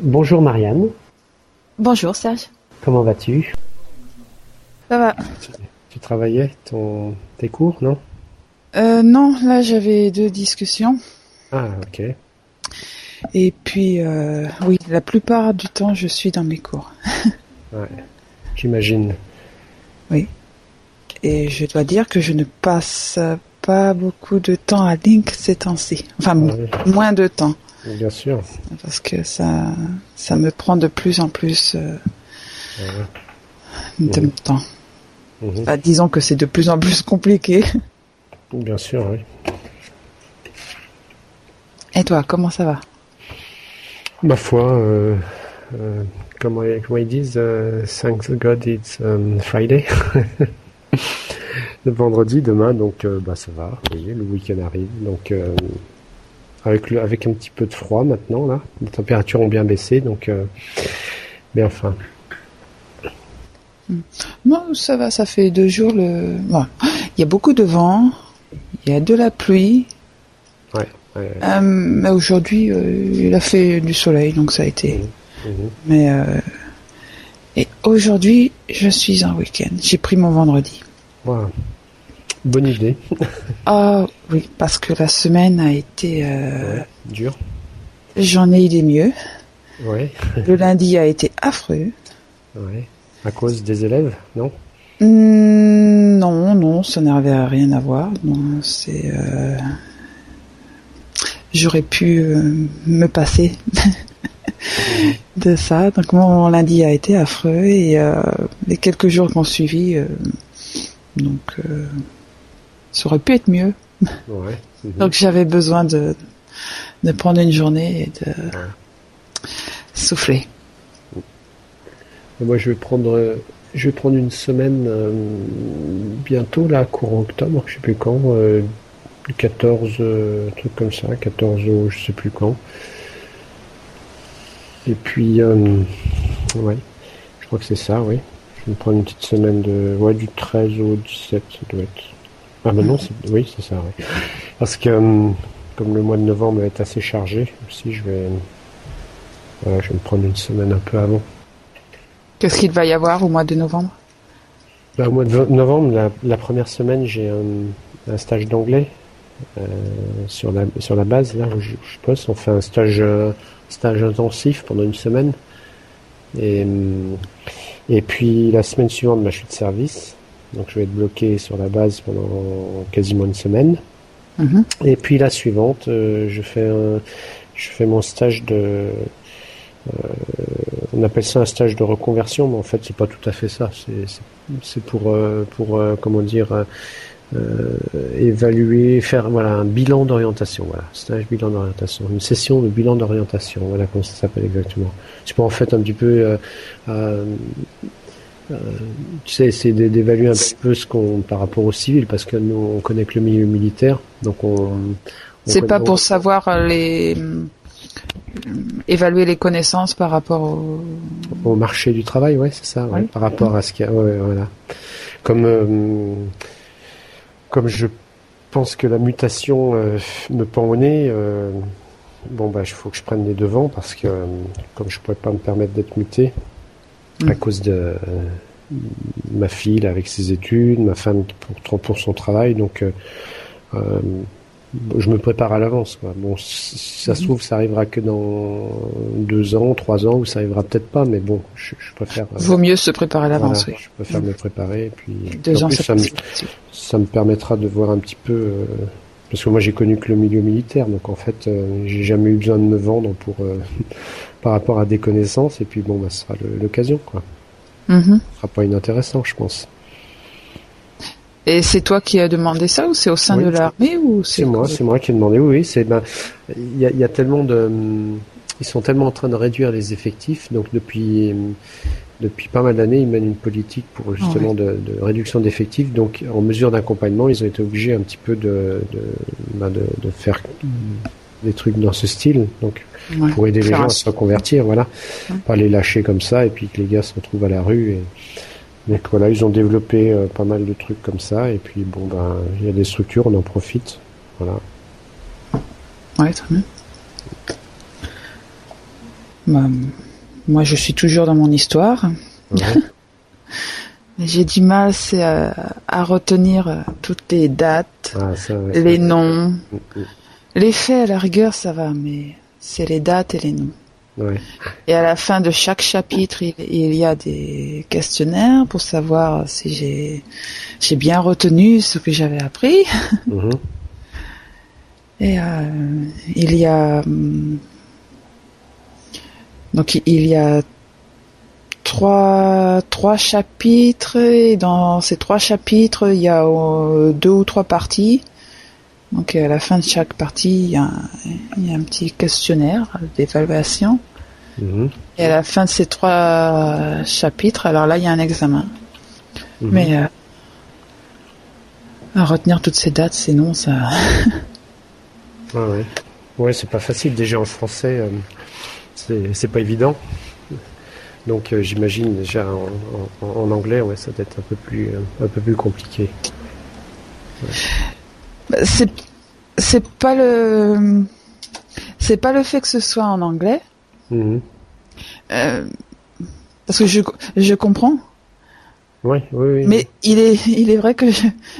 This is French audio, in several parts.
Bonjour Marianne. Bonjour Serge. Comment vas-tu? Ça va. Tu travaillais ton, tes cours, non? Euh, Non, là j'avais deux discussions. Ah, ok. Et puis, euh, oui, la plupart du temps je suis dans mes cours. ouais, j'imagine. Oui. Et je dois dire que je ne passe pas beaucoup de temps à Link ces temps-ci. Enfin, ah moins de temps. Bien sûr. Parce que ça, ça me prend de plus en plus euh, de mmh. temps. Mmh. Bah, disons que c'est de plus en plus compliqué. Bien sûr, oui. Et toi, comment ça va? Ma foi, euh, euh, comment, ils disent, euh, thanks God it's um, Friday. le vendredi, demain, donc bah ça va. le week-end arrive, donc avec avec un petit peu de froid maintenant là, les températures ont bien baissé, donc mais enfin. Non, ça va, ça fait deux jours le. Il y a beaucoup de vent, il y a de la pluie. Ouais. mais aujourd'hui, il a fait du soleil, donc ça a été. Mmh, mmh. Mais et aujourd'hui, je suis en week-end. J'ai pris mon vendredi. Wow. Bonne idée. Ah oui, parce que la semaine a été euh, dure. J'en ai eu des mieux. Ouais. Le lundi a été affreux. Ouais. À cause des élèves, non? Mmh, Non, non, ça n'avait rien à voir. c'est. Euh, j'aurais pu euh, me passer de ça. Donc mon lundi a été affreux et les quelques jours qui ont suivi donc, euh, ça aurait pu être mieux. Donc, j'avais besoin de, de prendre une journée et de souffler. Moi, je vais prendre, je vais prendre une semaine euh, bientôt, là, courant octobre, je sais plus quand, 14, euh, trucs comme ça, 14 ou je sais plus quand. Et puis, ouais, je crois que c'est ça, oui. Je vais prendre une petite semaine de. Ouais, du 13 au 17, ça doit être. Ah, ben non, oui, c'est ça, oui. Parce que, hum, comme le mois de novembre être assez chargé, aussi, je vais. Voilà, je vais me prendre une semaine un peu avant. Qu'est-ce qu'il va y avoir au mois de novembre? Bah, Au mois de novembre, la, première semaine, j'ai un, stage d'anglais euh, sur, la, sur la base, là où je, je poste. On fait un stage, euh, stage intensif pendant une semaine. Et. Hum, et puis la semaine suivante, bah, je suis de service. Donc je vais être bloqué sur la base pendant quasiment une semaine. Mhm. Et puis la suivante, euh, je fais je fais mon stage de euh, on appelle ça un stage de reconversion, mais en fait c'est pas tout à fait ça. C'est pour euh, pour comment dire évaluer, faire voilà un bilan d'orientation, voilà stage bilan d'orientation, une session de bilan d'orientation, voilà comment ça s'appelle exactement. C'est pour en fait un petit peu, euh, euh, tu sais, essayer d'évaluer un petit peu ce qu'on par rapport au civil, parce que nous on connaît que le milieu militaire, donc on. C'est pas pour savoir les évaluer les connaissances par rapport au, au marché du travail, ouais, c'est ça, ouais, par rapport à ce qu'il y a, ouais, voilà. Comme comme je pense que la mutation euh, me pend au nez, euh, bon bah il faut que je prenne les devants parce que euh, comme je pourrais pas me permettre d'être muté à cause de ma fille avec ses études, ma femme pour, pour son travail, donc je me prépare à l'avance. Bon, si ça se trouve, ça arrivera que dans deux ans, trois ans, ou ça arrivera peut-être pas, mais bon, je, préfère. Euh, Vaut mieux se préparer à l'avance, oui. Je préfère me préparer, et puis. Deux ans, ça, me, ça me permettra de voir un petit peu. Euh, parce que moi, j'ai connu que le milieu militaire, donc en fait, euh, j'ai jamais eu besoin de me vendre pour par rapport à des connaissances, et puis bon, bah, ce sera l'occasion, quoi. Mm Ce sera pas inintéressant, je pense. Et c'est toi qui as demandé ça ou c'est au sein de l'armée ou c'est moi, c'est moi qui ai demandé. Oui, c'est ben il y a, tellement de ils sont tellement en train de réduire les effectifs donc depuis depuis pas mal d'années, ils mènent une politique pour justement de, réduction d'effectifs. Donc, en mesure d'accompagnement, ils ont été obligés un petit peu de, de, ben, faire des trucs dans ce style. Donc, pour aider les gens à se reconvertir, voilà. Pas les lâcher comme ça et puis que les gars se retrouvent à la rue. Et, donc voilà, ils ont développé euh, pas mal de trucs comme ça, et puis bon ben il y a des structures, on en profite, voilà. Ouais, très bien. Bah, moi, je suis toujours dans mon histoire. J'ai du mal c'est à, retenir toutes les dates, ah, les noms. Mm, mm. Les faits, à la rigueur, ça va, mais c'est les dates et les noms. Et à la fin de chaque chapitre, il, y a des questionnaires pour savoir si j'ai j'ai bien retenu ce que j'avais appris. Mhm. Et euh, il y a donc il y a trois trois chapitres et dans ces trois chapitres il y a euh, deux ou trois parties. Donc à la fin de chaque partie il y a, il y a un petit questionnaire d'évaluation. Mhm. Et à la fin de ces trois chapitres, alors là, il y a un examen. Mhm. Mais euh, à retenir toutes ces dates, sinon ça. ouais, ouais. ouais c'est pas facile. Déjà en français, euh, c'est pas évident. Donc euh, j'imagine déjà en, anglais, ouais, ça doit être un peu plus, un peu plus compliqué. Bah, c'est c'est pas le c'est pas le fait que ce soit en anglais. Mhm. Euh, parce que je, je comprends. Oui, oui, oui. Mais il est, il est vrai que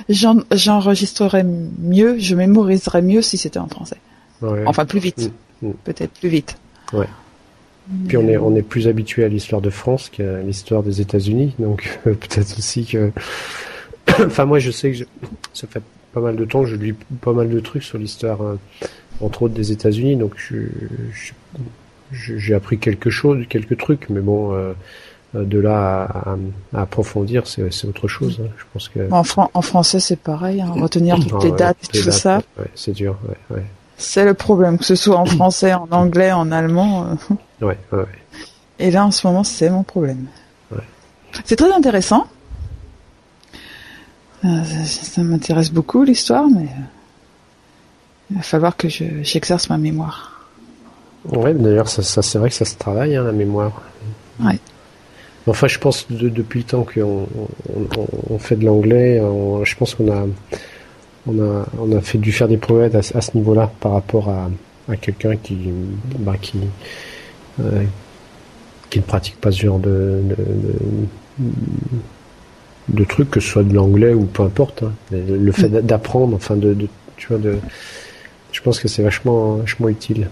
j'enregistrerais mieux, je mémoriserais mieux si c'était en français. Enfin, plus vite. Mm, mm. Peut-être plus vite. Ouais. Puis on est, on est plus habitué à l'histoire de France qu'à l'histoire des États-Unis, donc peut-être aussi que. enfin, moi, je sais que ça fait pas mal de temps que je lis pas mal de trucs sur l'histoire, euh, entre autres des États-Unis, donc je, j'ai appris quelque chose, quelques trucs, mais bon, euh, de là à, à, approfondir, c'est autre chose. Hein. Je pense que en, en français, c'est pareil, hein, retenir toutes les dates et tout ça. c'est dur. Ouais, c'est le problème, que ce soit en français, en anglais, en allemand. Euh. Ouais, ouais. Et là, en ce moment, c'est mon problème. C'est très intéressant. Euh, ça m'intéresse beaucoup l'histoire, mais il va falloir que j'exerce ma mémoire. Ouais, d'ailleurs, ça, ça c'est vrai que ça se travaille, hein, la mémoire. Ouais. Enfin, je pense de, depuis le temps qu'on on, fait de l'anglais, je pense qu'on a, on a, on a fait dû faire des progrès à, ce niveau-là par rapport à, à quelqu'un qui, bah, qui, euh, qui ne pratique pas ce genre de, de, de, trucs, que ce soit de l'anglais ou peu importe. Hein. Le fait mm. d'apprendre, enfin, de, de, tu vois, de, je pense que c'est vachement, vachement utile.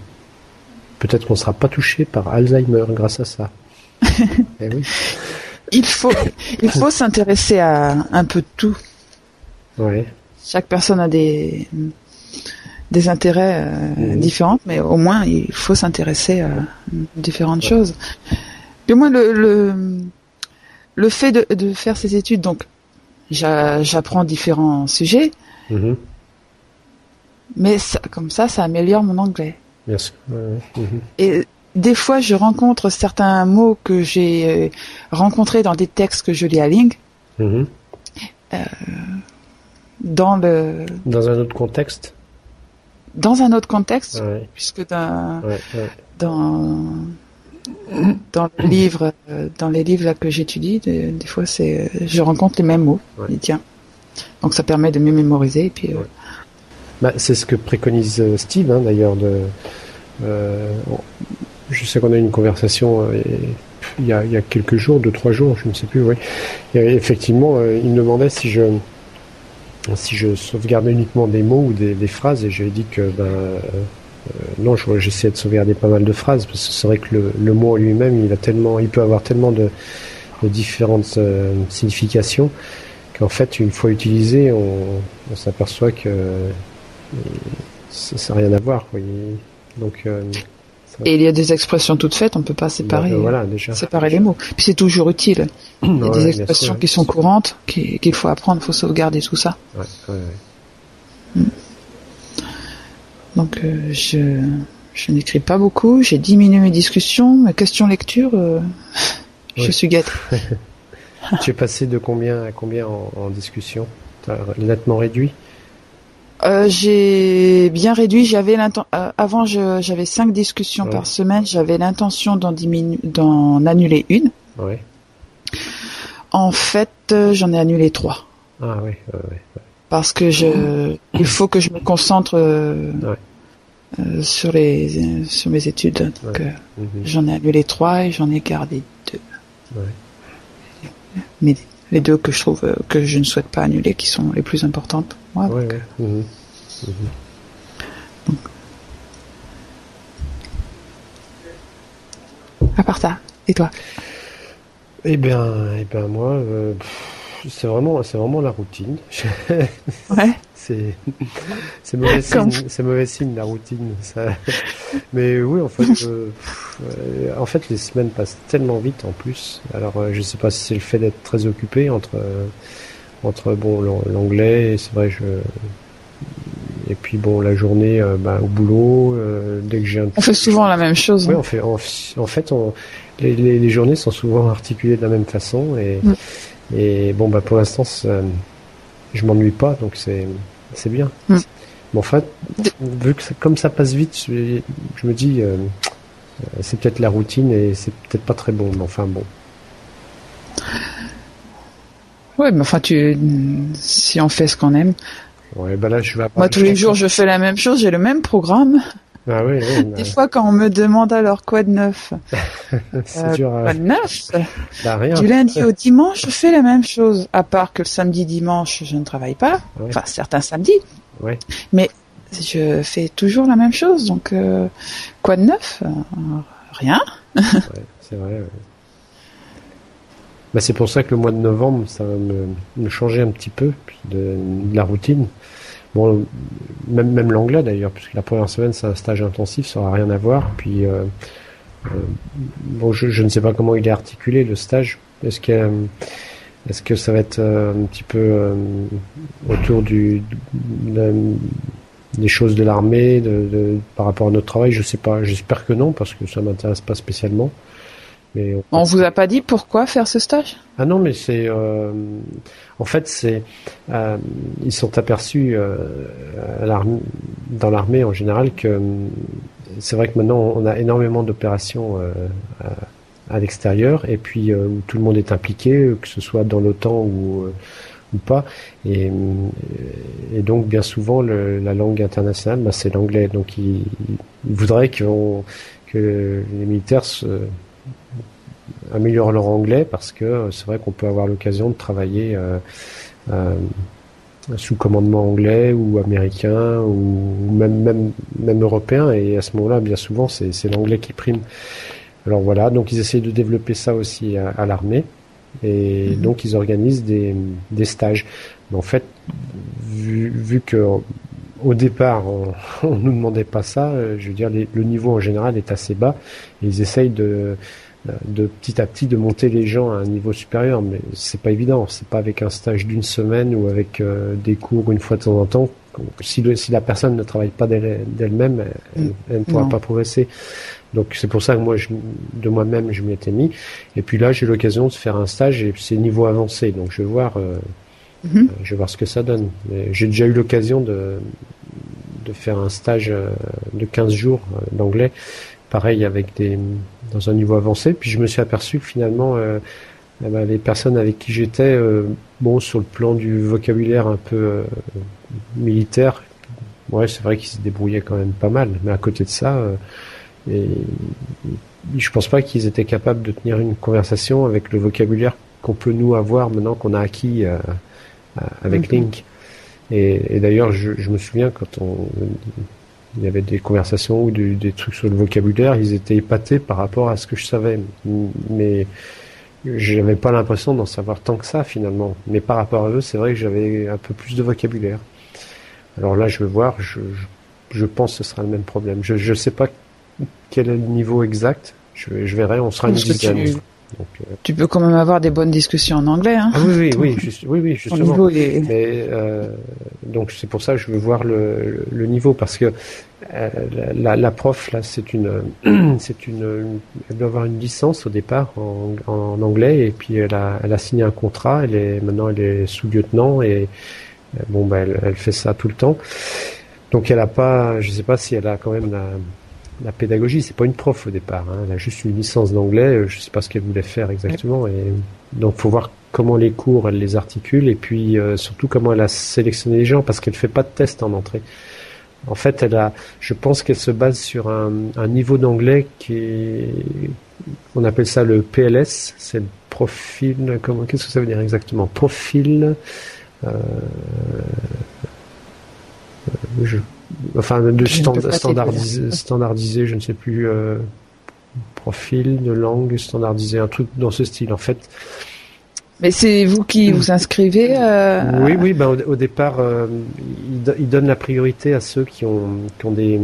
Peut-être qu'on ne sera pas touché par Alzheimer grâce à ça. Eh il faut, il faut s'intéresser à un peu de tout. Chaque personne a des, des intérêts euh, mmh. différents, mais au moins il faut s'intéresser à différentes choses. Au moins le, le, le fait de, de, faire ces études, donc j'apprends différents sujets, mmh. mais comme ça, ça améliore mon anglais. Mhm. Et des fois, je rencontre certains mots que j'ai euh, rencontrés dans des textes que je lis à Ling. Mhm. Euh, dans le. Dans un autre contexte. Dans un autre contexte, puisque dans dans dans le livre, euh, dans les livres là que j'étudie, des, fois c'est, je rencontre les mêmes mots. Et tiens, donc ça permet de mieux mémoriser et puis. Bah, c'est ce que préconise Steve, hein, d'ailleurs, de, euh, je sais qu'on a eu une conversation euh, il, y a, il, y a, quelques jours, deux, trois jours, je ne sais plus, oui. Et effectivement, euh, il me demandait si je, si je sauvegardais uniquement des mots ou des, phrases, et j'ai dit que ben, euh, non, j'essayais de sauvegarder pas mal de phrases, parce que c'est vrai que le, mot lui-même, il il peut avoir tellement de, différentes significations qu'en fait, une fois utilisé, on, s'aperçoit que ça n'a rien à voir. Quoi. Donc, euh, et il y a des expressions toutes faites, on ne peut pas séparer, bah, séparer les mots. Puis c'est toujours utile. Il y a des expressions qui sont courantes, qu'il faut apprendre, il faut sauvegarder tout ça. Hmm. Donc euh, je, je n'écris pas beaucoup, j'ai diminué mes discussions, mes questions lecture, euh, je suis gâté. tu es passé de combien à combien en, en discussion? Nettement réduit? Euh, j'ai bien réduit. J'avais euh, avant, j'avais cinq discussions par semaine. J'avais l'intention d'en d'en annuler une. Ouais. En fait, euh, j'en ai annulé trois. Ah oui. Parce que je, il faut que je me concentre sur les sur mes études. Donc, mhm. J'en ai annulé trois et j'en ai gardé deux. Mais les deux que je trouve euh, que je ne souhaite pas annuler, qui sont les plus importantes pour moi. Mhm. À part ça, et toi? Eh bien, eh bien moi, c'est vraiment, c'est vraiment la routine. ouais. c'est, c'est mauvais signe, c'est mauvais signe la routine. Ça... Mais oui, en fait, euh, en fait, les semaines passent tellement vite en plus. Alors, euh, je sais pas si c'est le fait d'être très occupé entre, euh, entre bon l'anglais, c'est vrai, je et puis bon la journée bah, au boulot dès que j'ai un on fait souvent la même chose oui on fait en, fait on, les, les, journées sont souvent articulées de la même façon et mm. Et bon, bah, pour l'instant, je m'ennuie pas, donc c'est, c'est bien. Hmm. Mais en fait, vu que comme ça passe vite, je, je me dis, euh, c'est peut-être la routine et c'est peut-être pas très bon, mais enfin bon. Ouais, mais enfin, tu, si on fait ce qu'on aime. Ouais, bah là, je vais Moi, tous les jours, je fais la même chose, j'ai le même programme. Ah oui, Des fois, quand on me demande alors quoi de neuf, c'est euh, dur. Quoi de neuf bah, rien. Du lundi au dimanche, je fais la même chose, à part que le samedi, dimanche, je ne travaille pas. Enfin, certains samedis. Ouais. Mais je fais toujours la même chose. Donc, euh, quoi de neuf? Euh, Rien. c'est vrai. Bah, c'est pour ça que le mois de novembre, ça va me, changer un petit peu de, la routine. Bon, même, même l'anglais d'ailleurs, puisque la première semaine c'est un stage intensif, ça n'aura rien à voir. Puis, euh, je, ne sais pas comment il est articulé le stage. Est-ce que, est-ce que ça va être un petit peu autour du, des choses de l'armée, de, de, par rapport à notre travail Je sais pas. J'espère que non, parce que ça m'intéresse pas spécialement. Mais on, vous a pas dit pourquoi faire ce stage? Ah non, mais c'est euh, en fait c'est euh, ils sont aperçus euh, dans l'armée en général que c'est vrai que maintenant on a énormément d'opérations à, l'extérieur et puis où tout le monde est impliqué, que ce soit dans l'OTAN ou ou pas. Et, et, donc, bien souvent, le, la langue internationale, bah, c'est l'anglais. Donc, ils il voudraient que les militaires se, améliorent leur anglais parce que c'est vrai qu'on peut avoir l'occasion de travailler euh, euh, sous commandement anglais ou américain ou même même même européen et à ce moment-là bien souvent c'est l'anglais qui prime. Alors voilà, donc ils essayent de développer ça aussi à, l'armée et mhm. donc ils organisent des des stages. Mais en fait, vu vu que au départ, on, on nous demandait pas ça. Euh, je veux dire, le niveau en général est assez bas. Et ils essayent de, de petit à petit de monter les gens à un niveau supérieur, mais c'est pas évident. C'est pas avec un stage d'une semaine ou avec euh, des cours une fois de temps en temps. Si, si la personne ne travaille pas d'elle-même, elle, ne pourra pas progresser. Donc c'est pour ça que moi, je, de moi-même, je m'y étais mis. Et puis là, j'ai l'occasion de faire un stage et c'est niveau avancé. Donc je vais voir, euh, mm-hmm. euh, je vais voir ce que ça donne. J'ai déjà eu l'occasion de de faire un stage de 15 jours d'anglais pareil avec des dans un niveau avancé. Puis je me suis aperçu que finalement euh, eh ben, les personnes avec qui j'étais, euh, bon sur le plan du vocabulaire un peu euh, militaire, ouais c'est vrai qu'ils se débrouillaient quand même pas mal. Mais à côté de ça, et, je pense pas qu'ils étaient capables de tenir une conversation avec le vocabulaire qu'on peut nous avoir maintenant qu'on a acquis avec mhm. Link. Et, et d'ailleurs, je, je, me souviens quand on il y avait des conversations ou des, trucs sur le vocabulaire, ils étaient épatés par rapport à ce que je savais. Mais je n'avais pas l'impression d'en savoir tant que ça finalement. Mais par rapport à eux, c'est vrai que j'avais un peu plus de vocabulaire. Alors là, je vais voir, je, je, pense que ce sera le même problème. Je ne sais pas quel est le niveau exact. Je, je verrai, on sera une dizaine. Euh, tu peux quand même avoir des bonnes discussions en anglais. Hein ah oui, oui, oui, oui, oui, justement. Mais, euh, donc c'est pour ça que je veux voir le, le, niveau parce que euh, la, la, prof là, c'est une, c'est une, elle doit avoir une licence au départ en, en anglais et puis elle a, elle a signé un contrat. Elle est maintenant elle est sous-lieutenant et euh, bon bah elle, elle fait ça tout le temps. Donc elle a pas, je sais pas si elle a quand même la la pédagogie, c'est pas une prof au départ. Hein. Elle a juste une licence d'anglais. Euh, je sais pas ce qu'elle voulait faire exactement. Et donc, faut voir comment les cours elle les articule et puis euh, surtout comment elle a sélectionné les gens parce qu'elle fait pas de test en entrée. En fait, elle a, je pense qu'elle se base sur un, niveau d'anglais qui est, on appelle ça le PLS, c'est le profil, comment, qu'est-ce que ça veut dire exactement? Profil, je, enfin, de standardisé, standardisé, je ne sais plus, euh, profil de langue standardisé, un truc dans ce style. En fait, mais c'est vous qui vous inscrivez euh, Oui, oui. Ben, au, départ, euh, il, donne la priorité à ceux qui ont, qui ont des,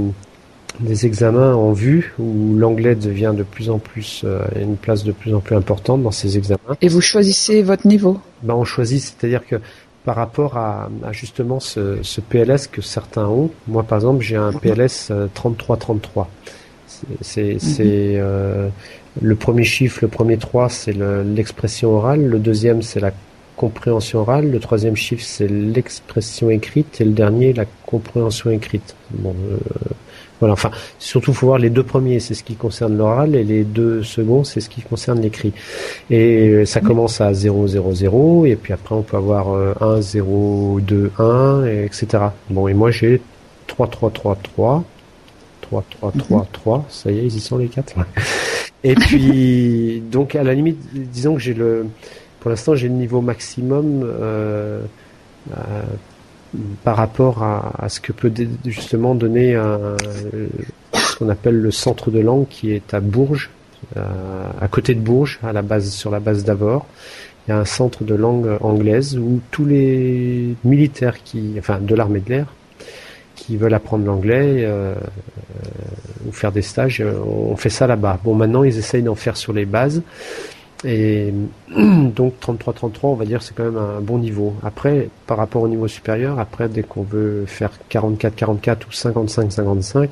des examens en vue, où l'anglais devient de plus en plus euh, une place de plus en plus importante dans ces examens. Et vous choisissez votre niveau ben, On choisit, c'est-à-dire que par rapport à, à justement ce, ce, PLS que certains ont, moi par exemple j'ai un PLS 33-33. C'est c'est mhm. Le premier chiffre, le premier 3, c'est l'expression orale. Le deuxième, c'est la compréhension orale. Le troisième chiffre, c'est l'expression écrite. Et le dernier, la compréhension écrite. Bon, euh, voilà. Enfin, surtout, faut voir les deux premiers, c'est ce qui concerne l'oral, et les deux seconds, c'est ce qui concerne l'écrit. Et euh, ça commence à 0, 0, 0, et puis après, on peut avoir 1, 0, 2, 1, etc. Bon, et moi, j'ai 3, 3, 3, 3. 3, 3, 3, 3. Ça y est, ils y sont les quatre. Et puis, donc à la limite, disons que j'ai le, pour l'instant, j'ai le niveau maximum euh, euh, par rapport à, ce que peut justement donner un, ce qu'on appelle le centre de langue qui est à Bourges, euh, à côté de Bourges, à la base, sur la base d'Avor. Il y a un centre de langue anglaise où tous les militaires qui, enfin, de l'armée de l'air, qui veulent apprendre l'anglais euh, ou faire des stages, euh, on fait ça là-bas. Bon, maintenant, ils essayent d'en faire sur les bases. Et donc 33-33, on va dire, c'est quand même un bon niveau. Après, par rapport au niveau supérieur, après, dès qu'on veut faire 44-44 ou 55-55,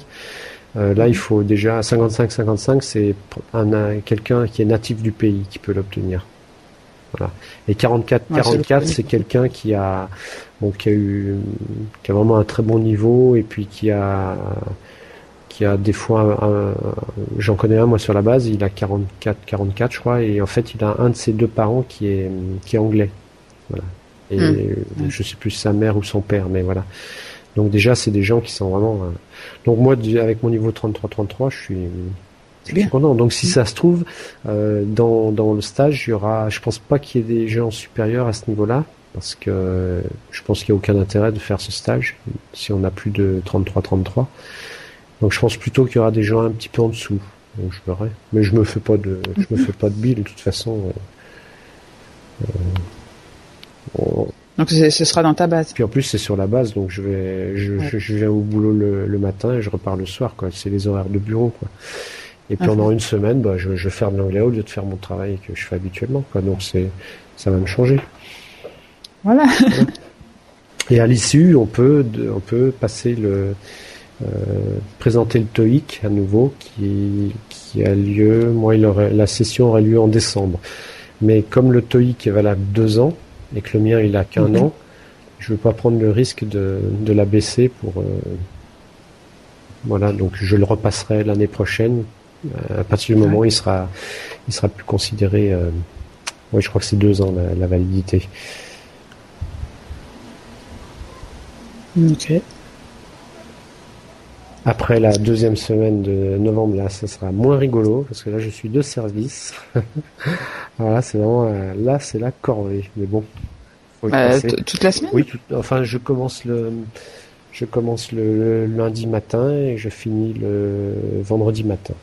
euh, là, il faut déjà 55-55, c'est un, quelqu'un qui est natif du pays qui peut l'obtenir. Voilà. Et 44-44, c'est quelqu'un qui a bon, qui a eu qui a vraiment un très bon niveau et puis qui a qui a des fois j'en connais un moi sur la base il a 44 44 je crois et en fait il a un de ses deux parents qui est qui est anglais voilà et hmm. je sais plus sa mère ou son père mais voilà donc déjà c'est des gens qui sont vraiment euh, donc moi avec mon niveau 33 33 je suis je suis content. Donc si hmm. ça se trouve, euh, dans, dans le stage, il y aura, je pense pas qu'il y ait des gens supérieurs à ce niveau-là parce que je pense qu'il n'y a aucun intérêt de faire ce stage si on n'a plus de 33-33. Donc je pense plutôt qu'il y aura des gens un petit peu en dessous. Donc je verrai. Mais je me fais pas de, je me fais pas de bill de toute façon. Euh, euh, donc ce sera dans ta base. Puis en plus c'est sur la base, donc je vais, je, je, viens au boulot le, matin et je repars le soir, quoi. C'est les horaires de bureau, quoi. Et puis pendant une semaine, bah, je, je ferme l'anglais au lieu de faire mon travail que je fais habituellement, quoi. Donc c'est, ça va me changer. Voilà. Et à l'issue, on peut, on peut passer le, présenter le TOEIC à nouveau, qui, qui a lieu. Moi, il aurait, la session aurait lieu en décembre. Mais comme le TOEIC est valable deux ans et que le mien il a qu'un mhm. an, je ne veux pas prendre le risque de, de la baisser pour. Euh, voilà, donc je le repasserai l'année prochaine. Euh, à partir du moment où il sera, il sera plus considéré. oui, je crois que c'est deux ans la validité. Ok. Après la deuxième semaine de novembre, là, ça sera moins rigolo parce que là, je suis de service. voilà, c'est vraiment euh, là, c'est la corvée. Mais bon, euh, toute la semaine? Oui, enfin, je commence le, je commence le, lundi matin et je finis le vendredi matin.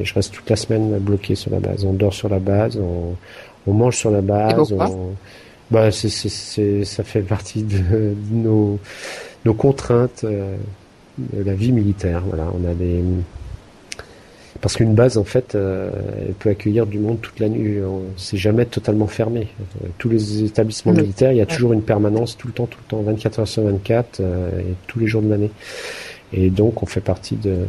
Et je reste toute la semaine bloqué sur la base. On dort sur la base, on, on mange sur la base. On, bah, c'est, c'est, ça fait partie de, nos, nos contraintes euh, de la vie militaire. Voilà, on a des parce qu'une base, en fait, euh, elle peut accueillir du monde toute la nuit. C'est jamais totalement fermé. tous les établissements militaires, il y a toujours une permanence tout le temps, tout le temps, 24 heures sur 24, euh, et tous les jours de l'année. Et donc, on fait partie de,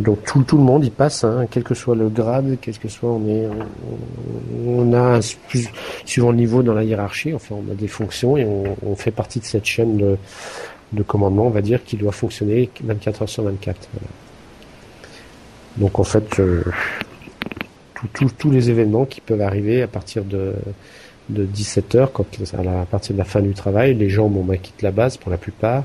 donc tout, tout le monde y passe, hein, quel que soit le grade, quel que soit on est, on, a suivant le niveau dans la hiérarchie, enfin on a des fonctions et on, fait partie de cette chaîne de, de, commandement, on va dire, qui doit fonctionner 24 heures sur 24. Donc en fait, euh, tous les événements qui peuvent arriver à partir de de 17h quand à, la, partir de la fin du travail, les gens bon, bah, quittent la base pour la plupart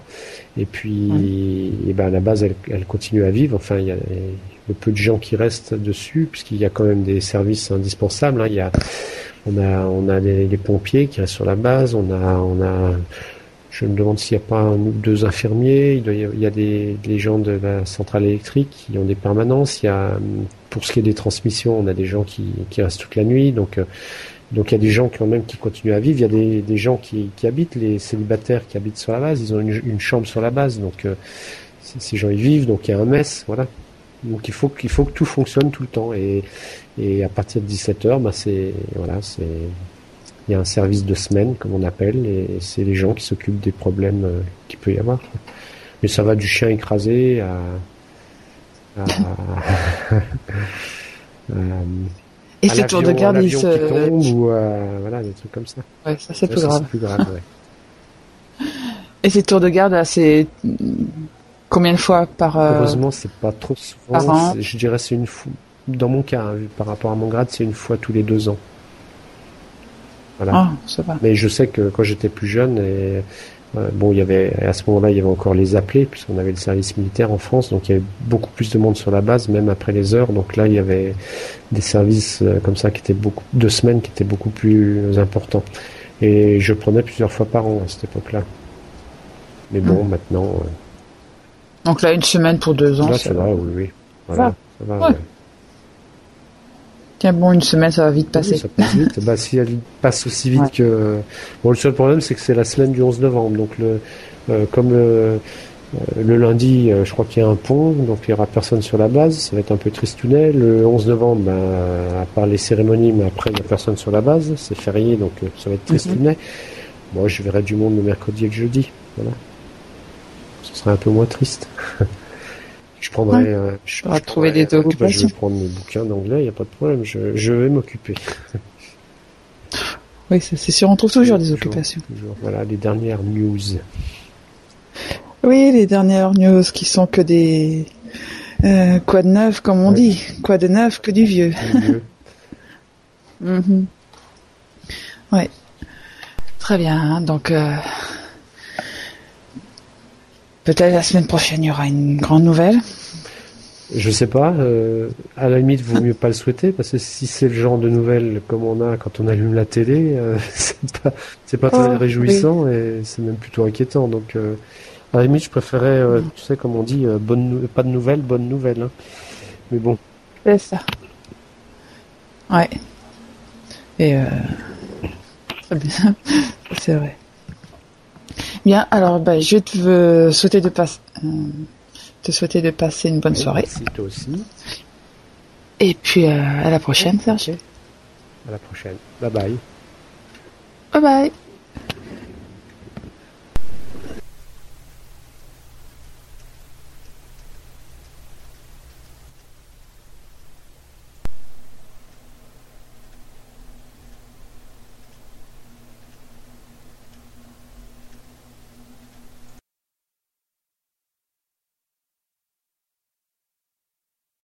et puis et ben, la base elle, elle, continue à vivre. Enfin, il y a le peu de gens qui restent dessus puisqu'il y a quand même des services indispensables. Hein. Il y a on a on a les, les, pompiers qui restent sur la base, on a on a je me demande s'il n'y a pas un ou deux infirmiers. Il, y, a, des, gens de la centrale électrique qui ont des permanences. Il y a, pour ce qui est des transmissions, on a des gens qui, restent toute la nuit. Donc, euh, donc il y a des gens quand même qui continuent à vivre. Il y a des, gens qui, habitent, les célibataires qui habitent sur la base. Ils ont une, chambre sur la base. Donc, euh, ces gens y vivent. Donc, il y a un mess. Voilà. Donc, il faut qu'il faut que tout fonctionne tout le temps. Et, et à partir de 17 h bah, c'est voilà, c'est il y a un service de semaine, comme on appelle, et c'est les gens qui s'occupent des problèmes euh, qu'il peut y avoir. Mais ça va du chien écrasé à, à, à et ces tours de garde, ils se tombe, ou euh, voilà des trucs comme ça. Ouais, ça c'est plus, grave. plus grave. Ouais. et ces tours de garde, c'est combien de fois par euh... Heureusement, c'est pas trop souvent. Je dirais c'est une fois. Dans mon cas, hein, par rapport à mon grade, c'est une fois tous les deux ans. Voilà. Ah, Mais je sais que quand j'étais plus jeune, et, euh, bon, il y avait à ce moment-là, il y avait encore les appelés, puisqu'on avait le service militaire en France, donc il y avait beaucoup plus de monde sur la base, même après les heures. Donc là, il y avait des services euh, comme ça qui étaient beaucoup, deux semaines, qui étaient beaucoup plus importants. Et je prenais plusieurs fois par an à cette époque-là. Mais bon, hmm. maintenant. Euh, donc là, une semaine pour deux ans. Là, ça va, oui, oui. Voilà, ça va. Ouais bon, une semaine, ça va vite passer. ça passe vite. bah, si elle passe aussi vite que. Bon, le seul problème, c'est que c'est la semaine du 11 novembre. Donc, le, euh, comme le, euh, le lundi, euh, je crois qu'il y a un pont, donc il n'y aura personne sur la base. Ça va être un peu tristounet. Le 11 novembre, bah, à part les cérémonies, mais après, il n'y a personne sur la base. C'est férié, donc ça va être tristounet. Moi, je verrai du monde le mercredi et le jeudi. Voilà. Ce sera un peu moins triste. Je prendrai. Euh, je, trouver des occupations. je vais prendre mes bouquins d'anglais, il n'y a pas de problème. Je, je vais m'occuper. oui, c'est sûr, on trouve toujours des occupations. Voilà, les dernières news. Oui, les dernières news qui sont que des euh, quoi de neuf, comme on dit, quoi de neuf que du vieux. mm Ouais. Très bien. Hein, donc. Euh... Peut-être la semaine prochaine, il y aura une grande nouvelle. Je sais pas. Euh, à la limite, vaut mieux pas le souhaiter parce que si c'est le genre de nouvelles comme on a quand on allume la télé, euh, c'est pas c'est pas très oh, réjouissant et c'est même plutôt inquiétant. Donc, euh, à la limite, je préférais, euh, tu sais, comme on dit, bonne pas de nouvelles, bonne nouvelle. Hein. Mais bon. C'est ça. Ouais. Et très bien. c'est vrai. Bien, alors bah, je te souhaiter de passer, euh, te souhaiter de passer une bonne soirée. Merci toi aussi. Et puis euh, à la prochaine, Serge. À la prochaine. Bye bye. Bye bye.